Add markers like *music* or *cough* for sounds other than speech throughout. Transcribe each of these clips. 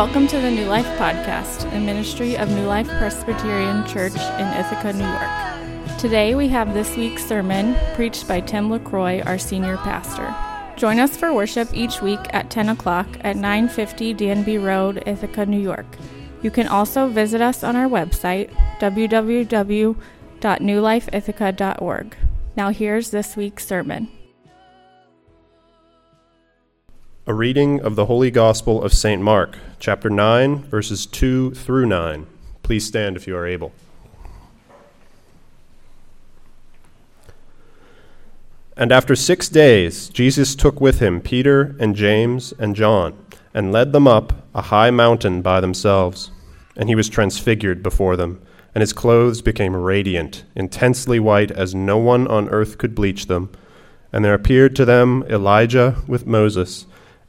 Welcome to the New Life Podcast, a ministry of New Life Presbyterian Church in Ithaca, New York. Today we have this week's sermon preached by Tim LeCroy, our senior pastor. Join us for worship each week at 10 o'clock at 950 Danby Road, Ithaca, New York. You can also visit us on our website, www.newlifeithaca.org. Now here's this week's sermon. A reading of the Holy Gospel of St. Mark, chapter 9, verses 2 through 9. Please stand if you are able. And after six days, Jesus took with him Peter and James and John, and led them up a high mountain by themselves. And he was transfigured before them, and his clothes became radiant, intensely white, as no one on earth could bleach them. And there appeared to them Elijah with Moses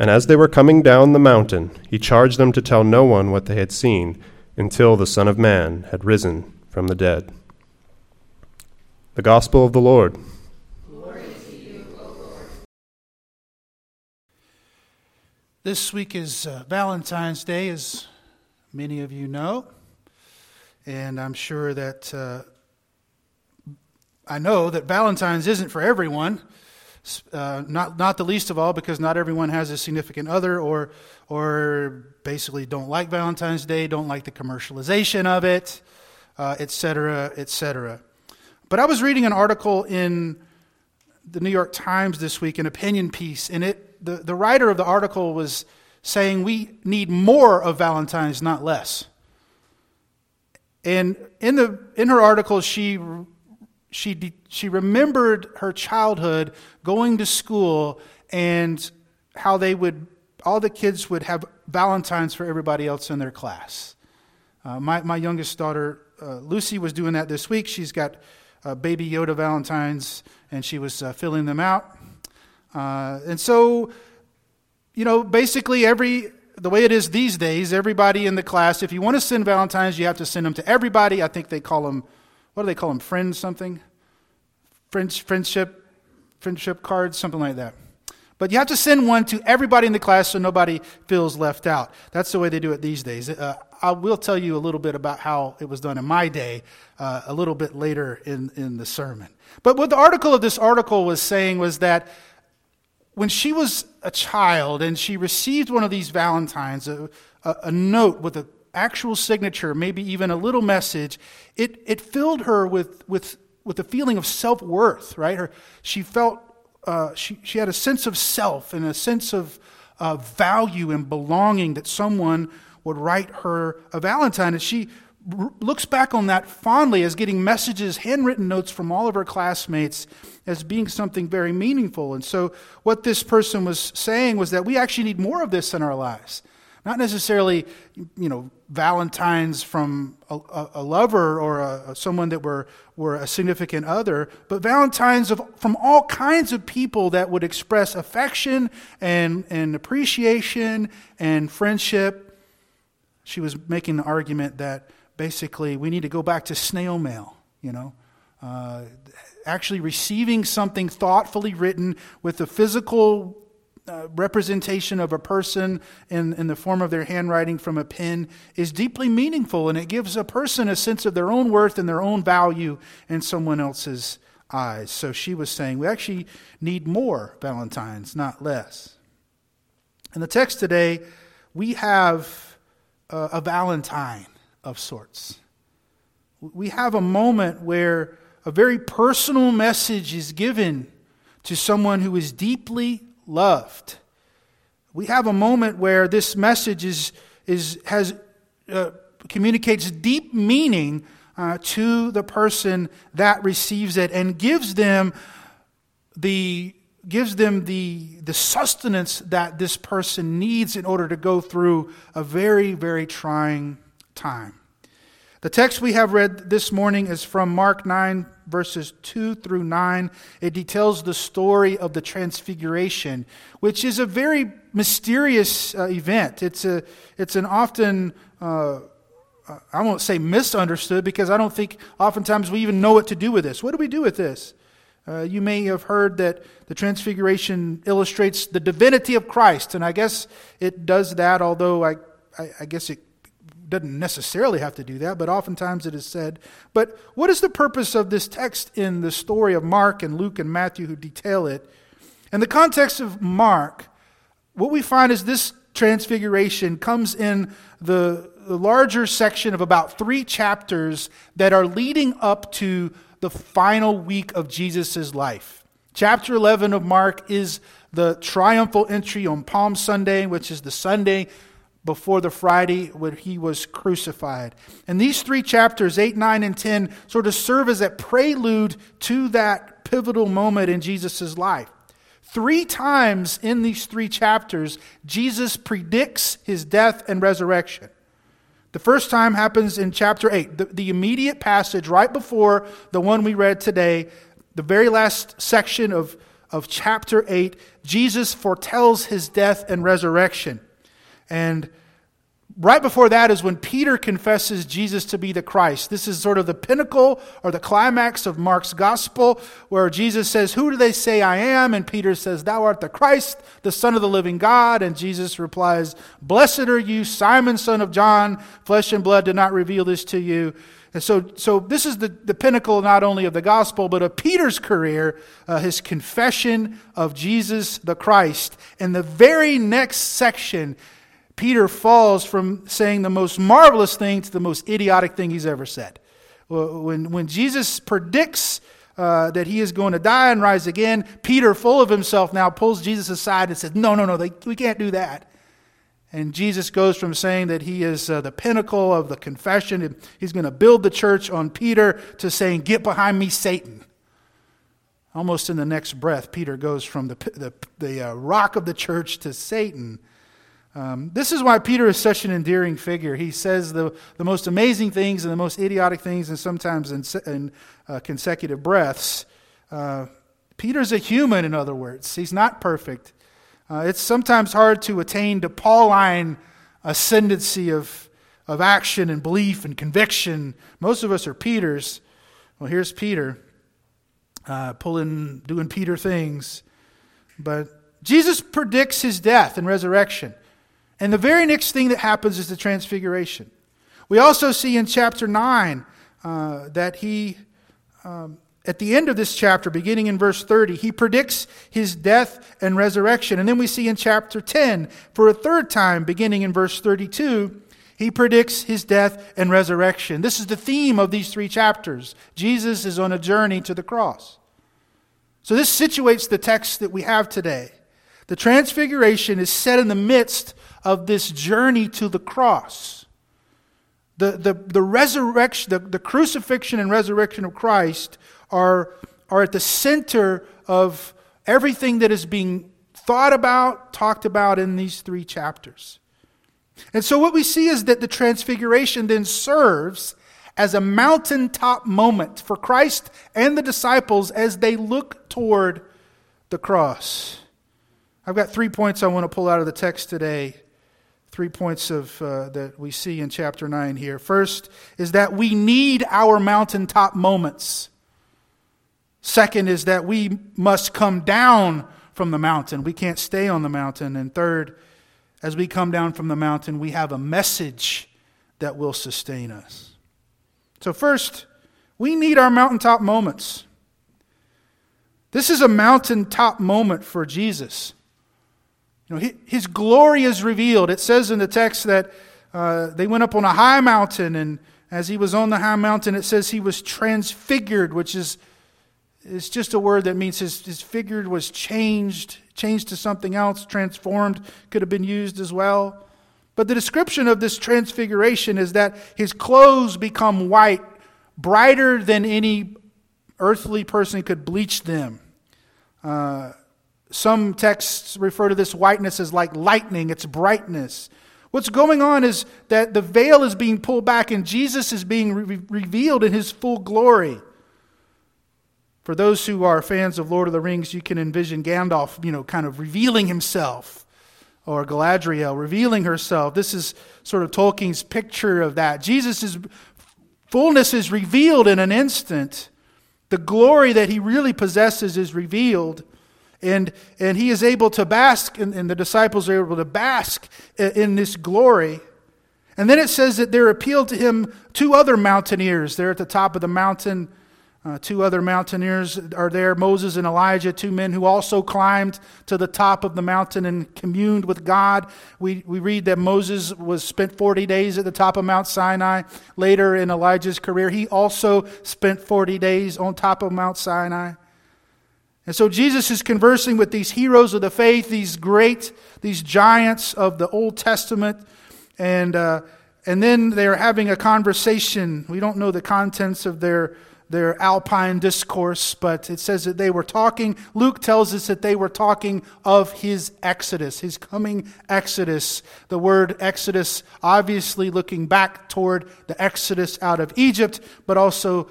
And as they were coming down the mountain, he charged them to tell no one what they had seen until the Son of Man had risen from the dead. The Gospel of the Lord. You, this week is uh, Valentine's Day, as many of you know. And I'm sure that uh, I know that Valentine's isn't for everyone. Uh, not, not the least of all because not everyone has a significant other or, or basically don't like Valentine's Day, don't like the commercialization of it, etc., uh, etc. Et but I was reading an article in the New York Times this week, an opinion piece, and it, the, the writer of the article was saying we need more of Valentine's, not less. And in, the, in her article, she she, she remembered her childhood going to school and how they would, all the kids would have Valentines for everybody else in their class. Uh, my, my youngest daughter, uh, Lucy, was doing that this week. She's got uh, baby Yoda Valentines and she was uh, filling them out. Uh, and so, you know, basically every, the way it is these days, everybody in the class, if you want to send Valentines, you have to send them to everybody. I think they call them what do they call them? Friends something? Friends, friendship, friendship cards, something like that. But you have to send one to everybody in the class so nobody feels left out. That's the way they do it these days. Uh, I will tell you a little bit about how it was done in my day uh, a little bit later in, in the sermon. But what the article of this article was saying was that when she was a child and she received one of these Valentines, a, a, a note with an actual signature, maybe even a little message, it, it filled her with, with, with a feeling of self worth, right? Her, she felt, uh, she, she had a sense of self and a sense of uh, value and belonging that someone would write her a Valentine. And she r- looks back on that fondly as getting messages, handwritten notes from all of her classmates as being something very meaningful. And so, what this person was saying was that we actually need more of this in our lives. Not necessarily, you know, Valentines from a, a lover or a, someone that were, were a significant other, but Valentines of, from all kinds of people that would express affection and, and appreciation and friendship. She was making the argument that basically we need to go back to snail mail, you know. Uh, actually receiving something thoughtfully written with a physical uh, representation of a person in, in the form of their handwriting from a pen is deeply meaningful and it gives a person a sense of their own worth and their own value in someone else's eyes. So she was saying we actually need more Valentines, not less. In the text today, we have a, a Valentine of sorts. We have a moment where a very personal message is given to someone who is deeply loved. We have a moment where this message is, is, has, uh, communicates deep meaning uh, to the person that receives it and gives them the gives them the, the sustenance that this person needs in order to go through a very, very trying time. The text we have read this morning is from Mark 9, verses 2 through 9. It details the story of the Transfiguration, which is a very mysterious uh, event. It's, a, it's an often, uh, I won't say misunderstood, because I don't think oftentimes we even know what to do with this. What do we do with this? Uh, you may have heard that the Transfiguration illustrates the divinity of Christ, and I guess it does that, although I, I, I guess it doesn't necessarily have to do that, but oftentimes it is said. But what is the purpose of this text in the story of Mark and Luke and Matthew who detail it? In the context of Mark, what we find is this transfiguration comes in the, the larger section of about three chapters that are leading up to the final week of Jesus' life. Chapter 11 of Mark is the triumphal entry on Palm Sunday, which is the Sunday before the Friday when he was crucified. And these three chapters, 8, 9, and 10, sort of serve as a prelude to that pivotal moment in Jesus' life. Three times in these three chapters, Jesus predicts his death and resurrection. The first time happens in chapter 8, the, the, immediate passage right before the one we read today, the very last section of, of chapter 8. Jesus foretells his death and resurrection. And right before that is when Peter confesses Jesus to be the Christ. This is sort of the pinnacle or the climax of Mark's gospel, where Jesus says, Who do they say I am? And Peter says, Thou art the Christ, the Son of the living God. And Jesus replies, Blessed are you, Simon, son of John. Flesh and blood did not reveal this to you. And so, so this is the, the pinnacle not only of the gospel, but of Peter's career, uh, his confession of Jesus the Christ. And the very next section, Peter falls from saying the most marvelous thing to the most idiotic thing he's ever said. When, when Jesus predicts uh, that he is going to die and rise again, Peter, full of himself, now pulls Jesus aside and says, No, no, no, they, we can't do that. And Jesus goes from saying that he is uh, the pinnacle of the confession, and he's going to build the church on Peter, to saying, Get behind me, Satan. Almost in the next breath, Peter goes from the, the, the uh, rock of the church to Satan. Um, this is why Peter is such an endearing figure. He says the, the most amazing things and the most idiotic things, and sometimes in, in uh, consecutive breaths. Uh, Peter's a human, in other words. He's not perfect. Uh, it's sometimes hard to attain to Pauline ascendancy of, of action and belief and conviction. Most of us are Peters. Well, here's Peter uh, pulling, doing Peter things. But Jesus predicts his death and resurrection. And the very next thing that happens is the transfiguration. We also see in chapter 9 uh, that he, um, at the end of this chapter, beginning in verse 30, he predicts his death and resurrection. And then we see in chapter 10, for a third time, beginning in verse 32, he predicts his death and resurrection. This is the theme of these three chapters. Jesus is on a journey to the cross. So this situates the text that we have today. The transfiguration is set in the midst of this journey to the cross. The, the, the resurrection, the, the crucifixion and resurrection of Christ are, are at the center of everything that is being thought about, talked about in these three chapters. And so, what we see is that the transfiguration then serves as a mountaintop moment for Christ and the disciples as they look toward the cross. I've got three points I want to pull out of the text today three points of, uh, that we see in chapter 9 here. First is that we need our mountaintop moments. Second is that we must come down from the mountain. We can't stay on the mountain. And third, as we come down from the mountain, we have a message that will sustain us. So, first, we need our mountaintop moments. This is a mountaintop moment for Jesus. You know, his glory is revealed. It says in the text that uh, they went up on a high mountain, and as he was on the high mountain, it says he was transfigured, which is, is just a word that means his, his figured was changed, changed to something else, transformed, could have been used as well. But the description of this transfiguration is that his clothes become white, brighter than any earthly person could bleach them. Uh, some texts refer to this whiteness as like lightning, it's brightness. What's going on is that the veil is being pulled back and Jesus is being re- revealed in his full glory. For those who are fans of Lord of the Rings, you can envision Gandalf, you know, kind of revealing himself, or Galadriel revealing herself. This is sort of Tolkien's picture of that. Jesus' fullness is revealed in an instant. The glory that he really possesses is revealed. And, and he is able to bask, and, and the disciples are able to bask in, in this glory. And then it says that there appealed to him two other mountaineers. They're at the top of the mountain. Uh, two other mountaineers are there Moses and Elijah, two men who also climbed to the top of the mountain and communed with God. We, we read that Moses was spent 40 days at the top of Mount Sinai. Later in Elijah's career, he also spent 40 days on top of Mount Sinai. And so Jesus is conversing with these heroes of the faith, these great, these giants of the Old Testament, and uh, and then they're having a conversation. We don't know the contents of their their alpine discourse, but it says that they were talking. Luke tells us that they were talking of his exodus, his coming exodus. The word exodus, obviously looking back toward the exodus out of Egypt, but also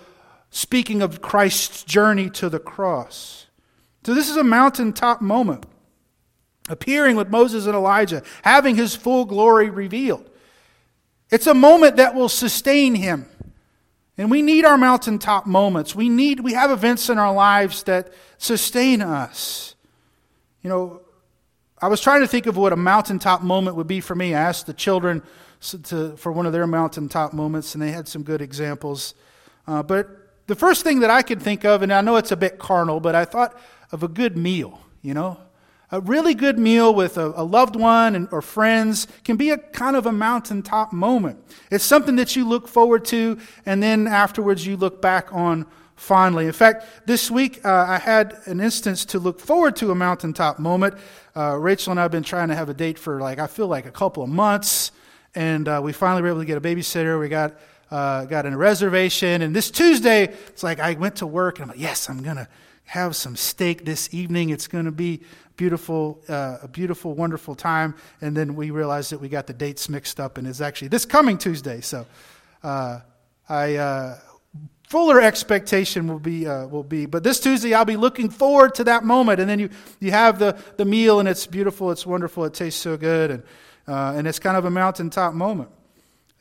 speaking of Christ's journey to the cross. So, this is a mountaintop moment. Appearing with Moses and Elijah, having his full glory revealed. It's a moment that will sustain him. And we need our mountaintop moments. We need we have events in our lives that sustain us. You know, I was trying to think of what a mountaintop moment would be for me. I asked the children to, for one of their mountaintop moments, and they had some good examples. Uh, but the first thing that I could think of, and I know it's a bit carnal, but I thought of a good meal, you know? A really good meal with a, a loved one and, or friends can be a kind of a mountaintop moment. It's something that you look forward to, and then afterwards you look back on fondly. In fact, this week uh, I had an instance to look forward to a mountaintop moment. Uh, Rachel and I have been trying to have a date for like, I feel like a couple of months, and uh, we finally were able to get a babysitter. We got, uh, got a reservation, and this Tuesday, it's like I went to work, and I'm like, yes, I'm going to have some steak this evening. It's going to be beautiful, uh, a beautiful, wonderful time. And then we realized that we got the dates mixed up, and it's actually this coming Tuesday. So, uh, I uh, fuller expectation will be uh, will be. But this Tuesday, I'll be looking forward to that moment. And then you you have the the meal, and it's beautiful, it's wonderful, it tastes so good, and uh, and it's kind of a mountaintop moment.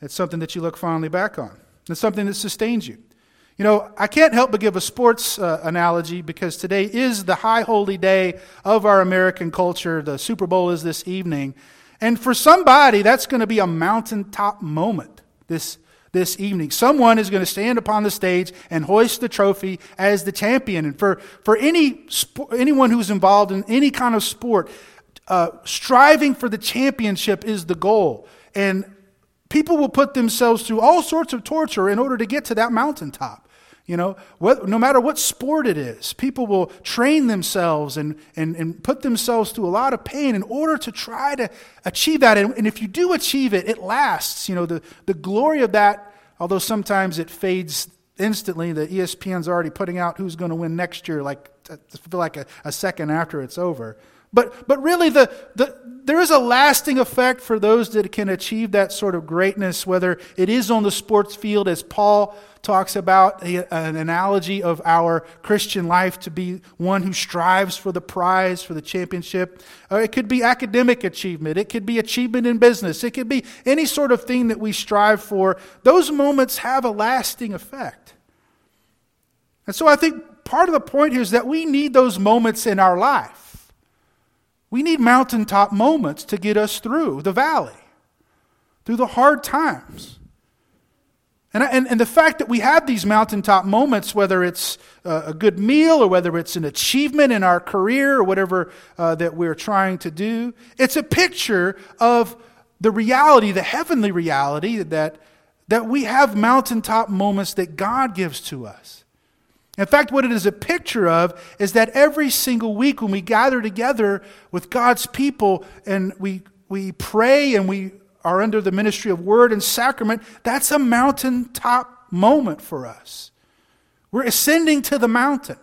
It's something that you look fondly back on. It's something that sustains you. You know, I can't help but give a sports uh, analogy because today is the high holy day of our American culture. The Super Bowl is this evening. And for somebody, that's going to be a mountaintop moment this, this evening. Someone is going to stand upon the stage and hoist the trophy as the champion. And for, for any, anyone who's involved in any kind of sport, uh, striving for the championship is the goal. And people will put themselves through all sorts of torture in order to get to that mountaintop. You know, what, no matter what sport it is, people will train themselves and, and, and put themselves through a lot of pain in order to try to achieve that. And, and if you do achieve it, it lasts. You know, the, the glory of that, although sometimes it fades instantly, the ESPN's already putting out who's going to win next year, like, I feel like a, a second after it's over. But, but really, the, the, there is a lasting effect for those that can achieve that sort of greatness, whether it is on the sports field, as Paul talks about an analogy of our Christian life to be one who strives for the prize, for the championship. Uh, it could be academic achievement. It could be achievement in business. It could be any sort of thing that we strive for. Those moments have a lasting effect. And so I think part of the point here is that we need those moments in our life. We need mountaintop moments to get us through the valley, through the hard times. And, and, and the fact that we have these mountaintop moments, whether it's a good meal or whether it's an achievement in our career or whatever uh, that we're trying to do, it's a picture of the reality, the heavenly reality, that, that we have mountaintop moments that God gives to us. In fact, what it is a picture of is that every single week when we gather together with God's people and we, we pray and we are under the ministry of word and sacrament, that's a mountaintop moment for us. We're ascending to the mountain.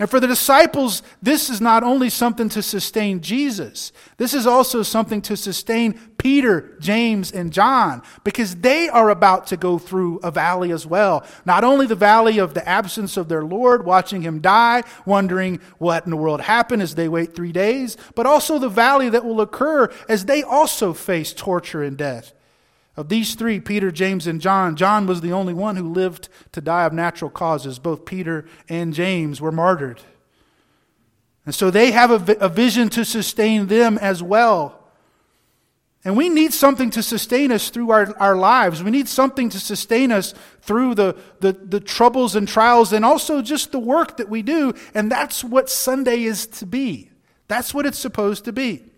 And for the disciples, this is not only something to sustain Jesus, this is also something to sustain Peter, James, and John, because they are about to go through a valley as well. Not only the valley of the absence of their Lord, watching him die, wondering what in the world happened as they wait three days, but also the valley that will occur as they also face torture and death. Of these three, Peter, James, and John, John was the only one who lived to die of natural causes. Both Peter and James were martyred. And so they have a, a vision to sustain them as well. And we need something to sustain us through our, our lives. We need something to sustain us through the, the, the troubles and trials and also just the work that we do. And that's what Sunday is to be. That's what it's supposed to be.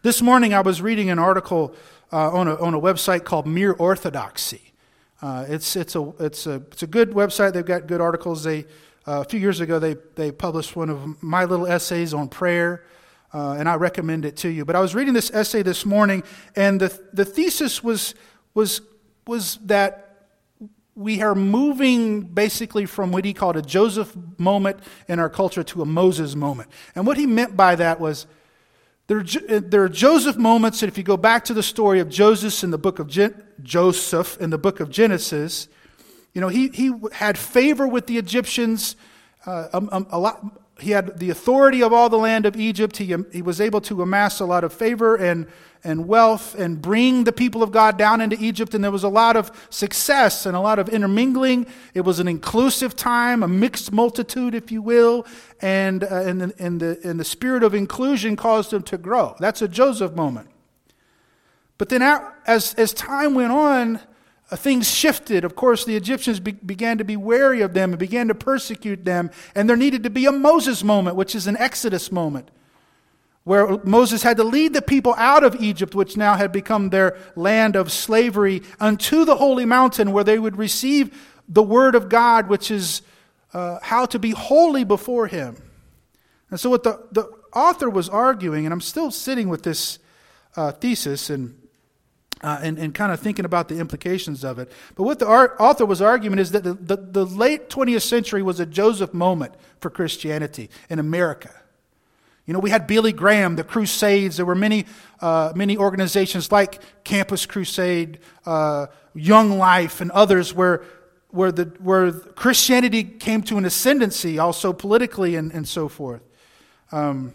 This morning I was reading an article uh, on, a, on a website called Mere Orthodoxy. Uh, it's, it's, a, it's, a, it's a good website. They've got good articles. They, uh, a few years ago, they, they published one of my little essays on prayer, uh, and I recommend it to you. But I was reading this essay this morning, and the, the thesis was, was, was that we are moving basically from what he called a Joseph moment in our culture to a Moses moment. And what he meant by that was there, uh, there are Joseph moments, and if you go back to the story of Joseph in the book of Gen- Joseph in the book of Genesis, you know, he, he had favor with the Egyptians. Uh, a, a, a lot, he had the authority of all the land of Egypt. He, he was able to amass a lot of favor and and wealth and bring the people of God down into Egypt. And there was a lot of success and a lot of intermingling. It was an inclusive time, a mixed multitude, if you will. And, uh, and, the, and, the, and the spirit of inclusion caused them to grow. That's a Joseph moment. But then, as, as time went on, things shifted. Of course, the Egyptians be- began to be wary of them and began to persecute them. And there needed to be a Moses moment, which is an Exodus moment where Moses had to lead the people out of Egypt, which now had become their land of slavery, unto the holy mountain where they would receive the word of God, which is uh, how to be holy before him. And so, what the, the author was arguing, and I'm still sitting with this uh, thesis and uh, and, and kind of thinking about the implications of it. But what the author was arguing is that the, the, the, late 20th century was a Joseph moment for Christianity in America. You know, we had Billy Graham, the Crusades. There were many, uh, many organizations like Campus Crusade, uh, Young Life, and others where, where, the, where Christianity came to an ascendancy, also politically and, and so forth. Um,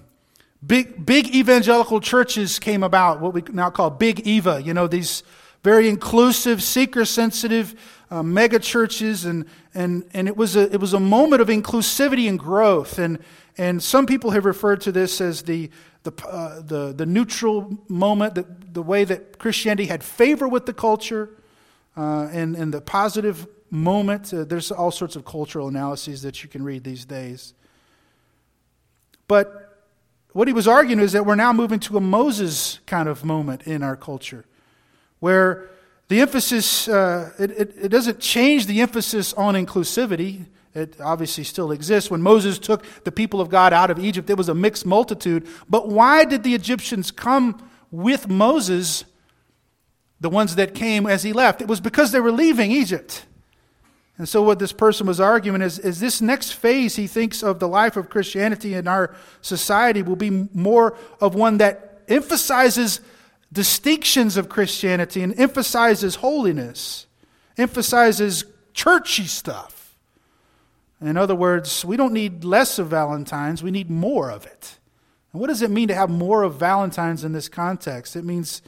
big, big evangelical churches came about, what we now call Big Eva. You know, these very inclusive, seeker sensitive uh, mega churches. And, and, and it, was a, it was a moment of inclusivity and growth. And, and some people have referred to this as the, the, uh, the, the neutral moment, the, the way that Christianity had favor with the culture, uh, and, and the positive moment. Uh, there's all sorts of cultural analyses that you can read these days. But what he was arguing is that we're now moving to a Moses kind of moment in our culture, where the emphasis, uh, it, it, it doesn't change the emphasis on inclusivity. It obviously still exists. When Moses took the people of God out of Egypt, it was a mixed multitude. But why did the Egyptians come with Moses, the ones that came as he left? It was because they were leaving Egypt. And so, what this person was arguing is, is this next phase he thinks of the life of Christianity in our society will be more of one that emphasizes distinctions of Christianity and emphasizes holiness, emphasizes churchy stuff. In other words, we don't need less of Valentine's, we need more of it. And what does it mean to have more of Valentine's in this context? It means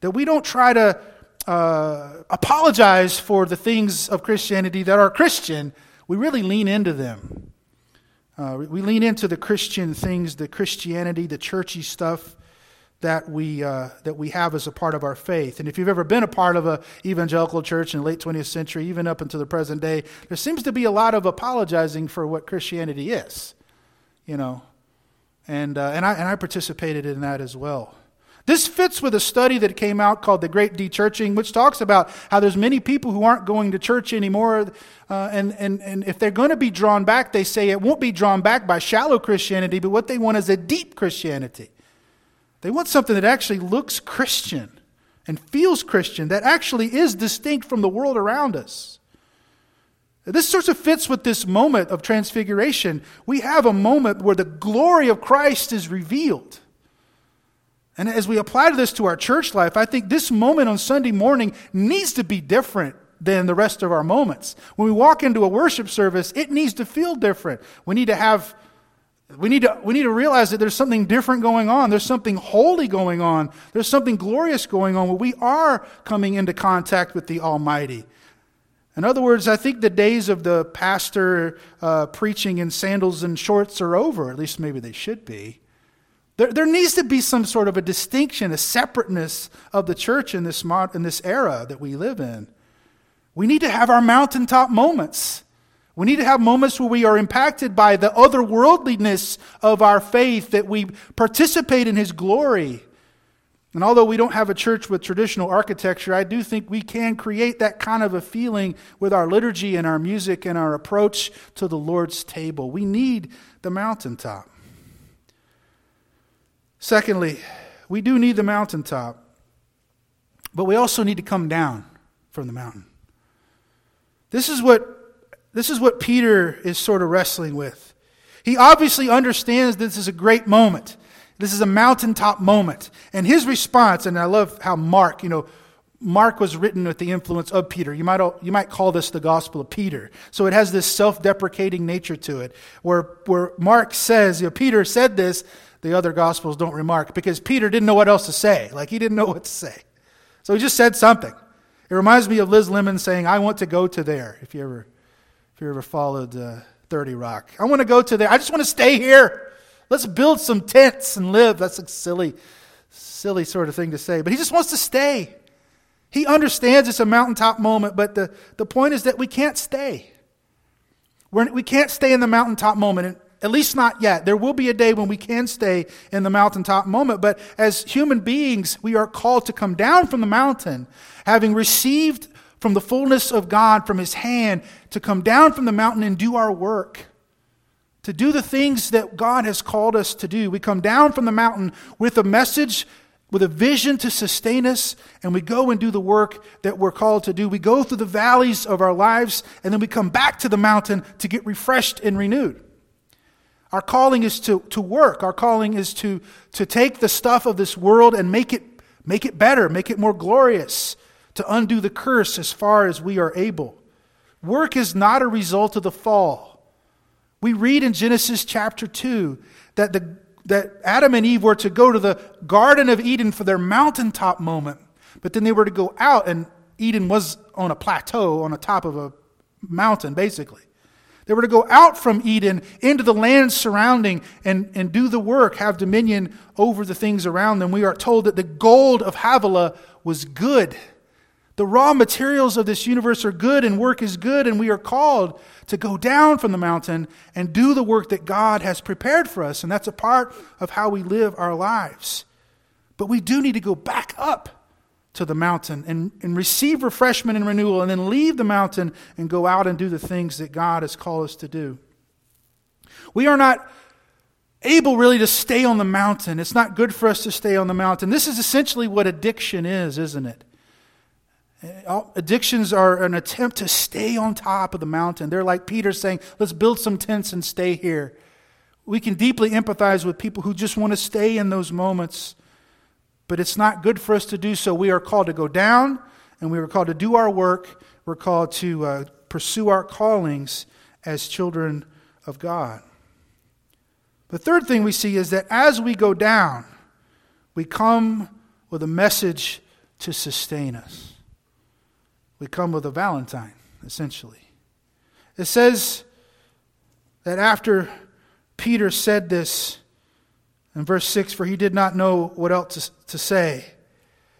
that we don't try to uh, apologize for the things of Christianity that are Christian, we really lean into them. Uh, we lean into the Christian things, the Christianity, the churchy stuff that we, uh, that we have as a part of our faith. And if you've ever been a part of an evangelical church in the late 20th century, even up until the present day, there seems to be a lot of apologizing for what Christianity is, you know. And, uh, and, I, and I participated in that as well. This fits with a study that came out called The Great Dechurching, which talks about how there's many people who aren't going to church anymore. Uh, and, and, and if they're going to be drawn back, they say it won't be drawn back by shallow Christianity, but what they want is a deep Christianity. They want something that actually looks Christian and feels Christian, that actually is distinct from the world around us. This sort of fits with this moment of transfiguration. We have a moment where the glory of Christ is revealed. And as we apply this to our church life, I think this moment on Sunday morning needs to be different than the rest of our moments. When we walk into a worship service, it needs to feel different. We need to have we need to we need to realize that there's something different going on. There's something holy going on. There's something glorious going on where we are coming into contact with the Almighty. In other words, I think the days of the pastor uh, preaching in sandals and shorts are over. At least maybe they should be. There, there needs to be some sort of a distinction, a separateness of the church in this, in this era that we live in. We need to have our mountaintop moments. We need to have moments where we are impacted by the otherworldliness of our faith, that we participate in His glory. And although we don't have a church with traditional architecture, I do think we can create that kind of a feeling with our liturgy and our music and our approach to the Lord's table. We need the mountaintop. Secondly, we do need the mountaintop, but we also need to come down from the mountain. This is what, this is what Peter is sort of wrestling with. He obviously understands this is a great moment. This is a mountaintop moment. And his response, and I love how Mark, you know, Mark was written with the influence of Peter. You might, you might call this the Gospel of Peter. So it has this self deprecating nature to it, where, where Mark says, you know, Peter said this, the other Gospels don't remark because Peter didn't know what else to say. Like he didn't know what to say. So he just said something. It reminds me of Liz Lemon saying, I want to go to there, if you ever, if you ever followed uh, 30 Rock. I want to go to there. I just want to stay here. Let's build some tents and live. That's a silly, silly sort of thing to say. But he just wants to stay. He understands it's a mountaintop moment, but the, the point is that we can't stay. We're, we can't stay in the mountaintop moment. And at least not yet. There will be a day when we can stay in the mountaintop moment, but as human beings, we are called to come down from the mountain, having received from the fullness of God from His hand, to come down from the mountain and do our work, to do the things that God has called us to do. We come down from the mountain with a message with a vision to sustain us, and we go and do the work that we're called to do. We go through the valleys of our lives, and then we come back to the mountain to get refreshed and renewed. Our calling is to, to work. Our calling is to, to take the stuff of this world and make it, make it better, make it more glorious, to undo the curse as far as we are able. Work is not a result of the fall. We read in Genesis chapter 2 that, the, that Adam and Eve were to go to the Garden of Eden for their mountaintop moment, but then they were to go out, and Eden was on a plateau on the top of a mountain, basically. They were to go out from Eden into the land surrounding and, and do the work, have dominion over the things around them. We are told that the gold of Havilah was good. The raw materials of this universe are good and work is good, and we are called to go down from the mountain and do the work that God has prepared for us. And that's a part of how we live our lives. But we do need to go back up to the mountain and, and receive refreshment and renewal, and then leave the mountain and go out and do the things that God has called us to do. We are not able really to stay on the mountain. It's not good for us to stay on the mountain. This is essentially what addiction is, isn't it? Addictions are an attempt to stay on top of the mountain. They're like Peter saying, let's build some tents and stay here. We can deeply empathize with people who just want to stay in those moments but it's not good for us to do so. We are called to go down and we are called to do our work. We're called to uh, pursue our callings as children of God. The third thing we see is that as we go down, we come with a message to sustain us. We come with a Valentine, essentially. It says that after Peter said this, in verse 6, for he did not know what else to, to say.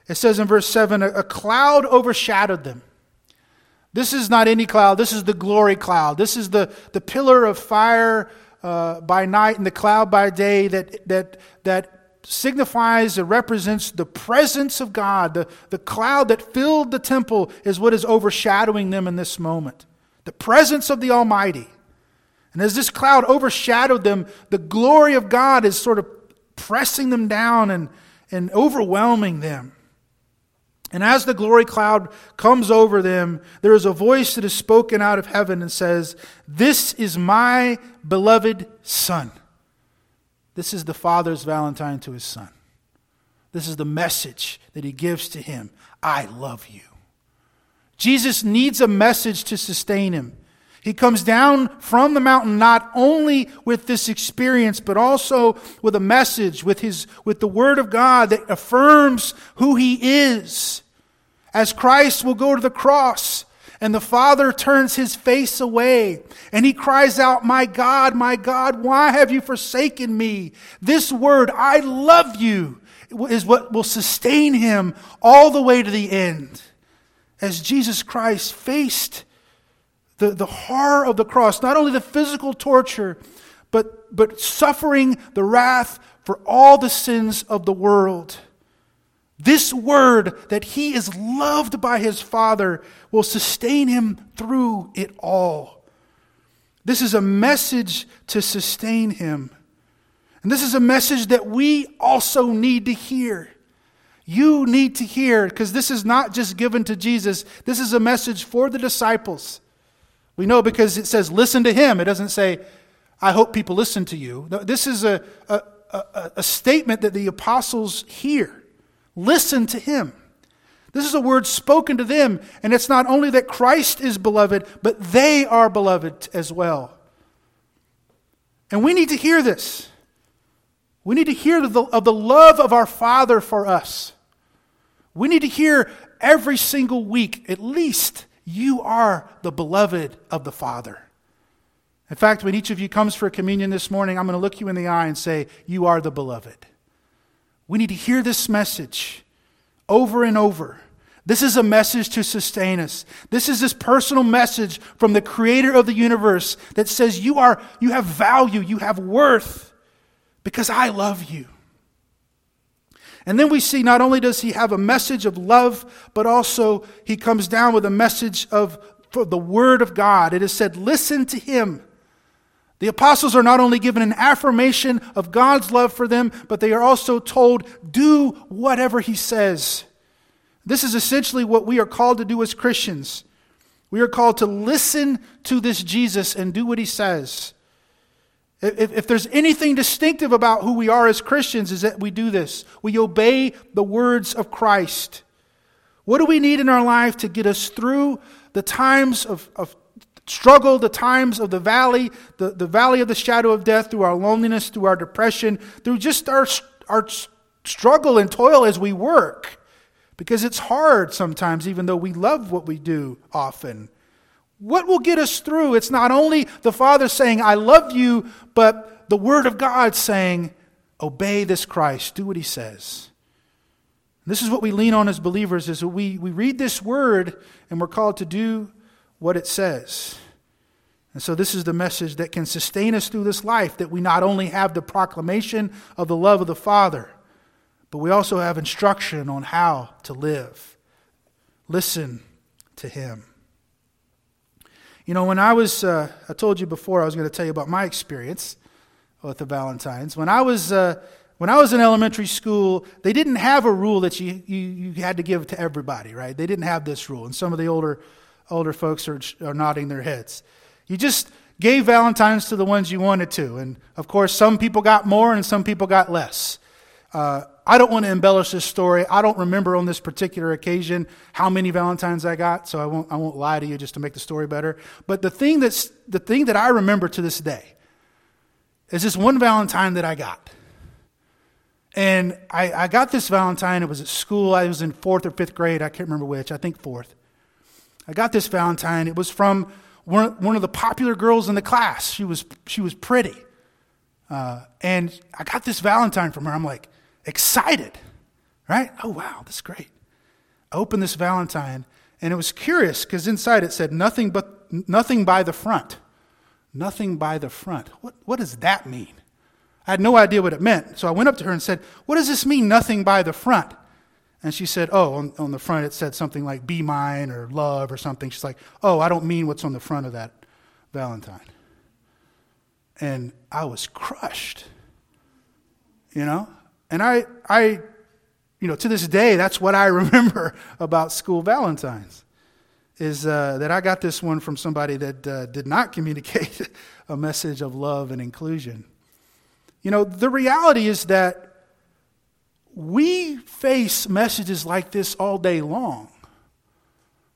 It says in verse 7, a, a cloud overshadowed them. This is not any cloud, this is the glory cloud. This is the, the pillar of fire uh, by night and the cloud by day that, that, that signifies and represents the presence of God. The, the cloud that filled the temple is what is overshadowing them in this moment. The presence of the Almighty. And as this cloud overshadowed them, the glory of God is sort of pressing them down and, and overwhelming them. And as the glory cloud comes over them, there is a voice that is spoken out of heaven and says, This is my beloved Son. This is the Father's Valentine to his Son. This is the message that he gives to him I love you. Jesus needs a message to sustain him. He comes down from the mountain not only with this experience, but also with a message, with, his, with the Word of God that affirms who He is. As Christ will go to the cross, and the Father turns His face away, and He cries out, My God, my God, why have you forsaken me? This word, I love you, is what will sustain Him all the way to the end. As Jesus Christ faced the, the horror of the cross, not only the physical torture, but, but suffering the wrath for all the sins of the world. This word that he is loved by his Father will sustain him through it all. This is a message to sustain him. And this is a message that we also need to hear. You need to hear, because this is not just given to Jesus, this is a message for the disciples. We know because it says, listen to him. It doesn't say, I hope people listen to you. This is a, a, a, a statement that the apostles hear. Listen to him. This is a word spoken to them, and it's not only that Christ is beloved, but they are beloved as well. And we need to hear this. We need to hear the, of the love of our Father for us. We need to hear every single week, at least, you are the beloved of the Father. In fact, when each of you comes for communion this morning, I'm going to look you in the eye and say, You are the beloved. We need to hear this message over and over. This is a message to sustain us. This is this personal message from the creator of the universe that says you are you have value, you have worth because I love you. And then we see not only does he have a message of love, but also he comes down with a message of the word of God. It is said, listen to him. The apostles are not only given an affirmation of God's love for them, but they are also told, do whatever he says. This is essentially what we are called to do as Christians. We are called to listen to this Jesus and do what he says. If, if, there's anything distinctive about who we are as Christians, is that we do this. We obey the words of Christ. What do we need in our life to get us through the times of, of struggle, the times of the valley, the, the valley of the shadow of death, through our loneliness, through our depression, through just our, our struggle and toil as we work? Because it's hard sometimes, even though we love what we do often. What will get us through? It's not only the Father saying, I love you, but the Word of God saying, obey this Christ, do what He says. This is what we lean on as believers is we, we read this word and we're called to do what it says. And so this is the message that can sustain us through this life that we not only have the proclamation of the love of the Father, but we also have instruction on how to live. Listen to him. You know, when I was, uh, I told you before I was going to tell you about my experience with the Valentines. When I was, uh, when I was in elementary school, they didn't have a rule that you, you, you had to give to everybody, right? They didn't have this rule. And some of the older, older folks are, are nodding their heads. You just gave Valentines to the ones you wanted to. And of course, some people got more and some people got less. Uh, I don't want to embellish this story. I don't remember on this particular occasion how many Valentines I got, so I won't, I won't lie to you just to make the story better. But the thing, that's, the thing that I remember to this day is this one Valentine that I got. And I, I got this Valentine. It was at school. I was in fourth or fifth grade. I can't remember which. I think fourth. I got this Valentine. It was from one, one of the popular girls in the class. She was, she was pretty. Uh, and I got this Valentine from her. I'm like, excited, right? Oh, wow, that's great. I opened this Valentine, and it was curious because inside it said nothing but nothing by the front. Nothing by the front. What, what does that mean? I had no idea what it meant. So I went up to her and said, What does this mean, nothing by the front? And she said, Oh, on, on the front it said something like be mine or love or something. She's like, Oh, I don't mean what's on the front of that Valentine. And I was crushed. You know? And I, I, you know, to this day, that's what I *laughs* remember about school Valentines. Is uh, that I got this one from somebody that uh, did not *laughs* communicate a message of love and inclusion. You know, the reality is that we face messages like this all day long.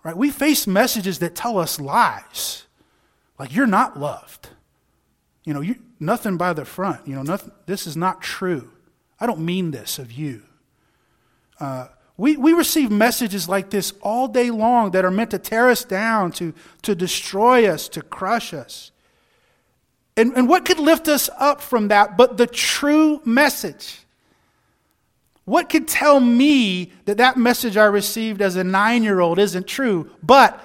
Right? We face messages that tell us lies. Like you're not loved. You know, you, nothing by the front. You know, nothing, this is not true. I don't mean this of you. Uh, we, we receive messages like this all day long that are meant to tear us down, to, to destroy us, to crush us. And, and what could lift us up from that but the true message? What could tell me that that message I received as a nine year old isn't true? But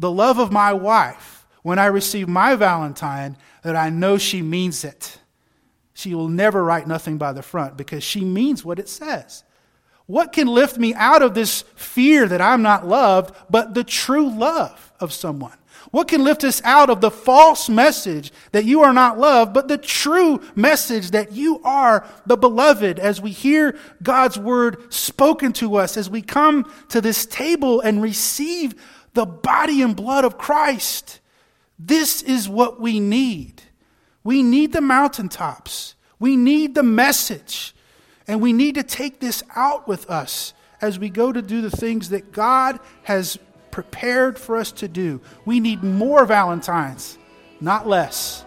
the love of my wife, when I receive my Valentine, that I know she means it. She will never write nothing by the front because she means what it says. What can lift me out of this fear that I'm not loved, but the true love of someone? What can lift us out of the false message that you are not loved, but the true message that you are the beloved as we hear God's word spoken to us, as we come to this table and receive the body and blood of Christ? This is what we need. We need the mountaintops. We need the message. And we need to take this out with us as we go to do the things that God has prepared for us to do. We need more Valentines, not less.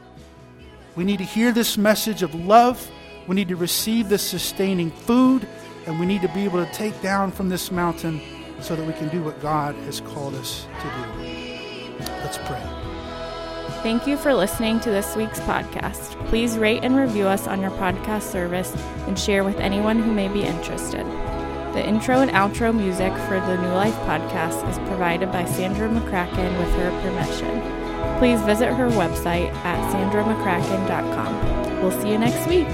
We need to hear this message of love. We need to receive this sustaining food. And we need to be able to take down from this mountain so that we can do what God has called us to do. Let's pray. Thank you for listening to this week's podcast. Please rate and review us on your podcast service and share with anyone who may be interested. The intro and outro music for the New Life podcast is provided by Sandra McCracken with her permission. Please visit her website at sandramccracken.com. We'll see you next week.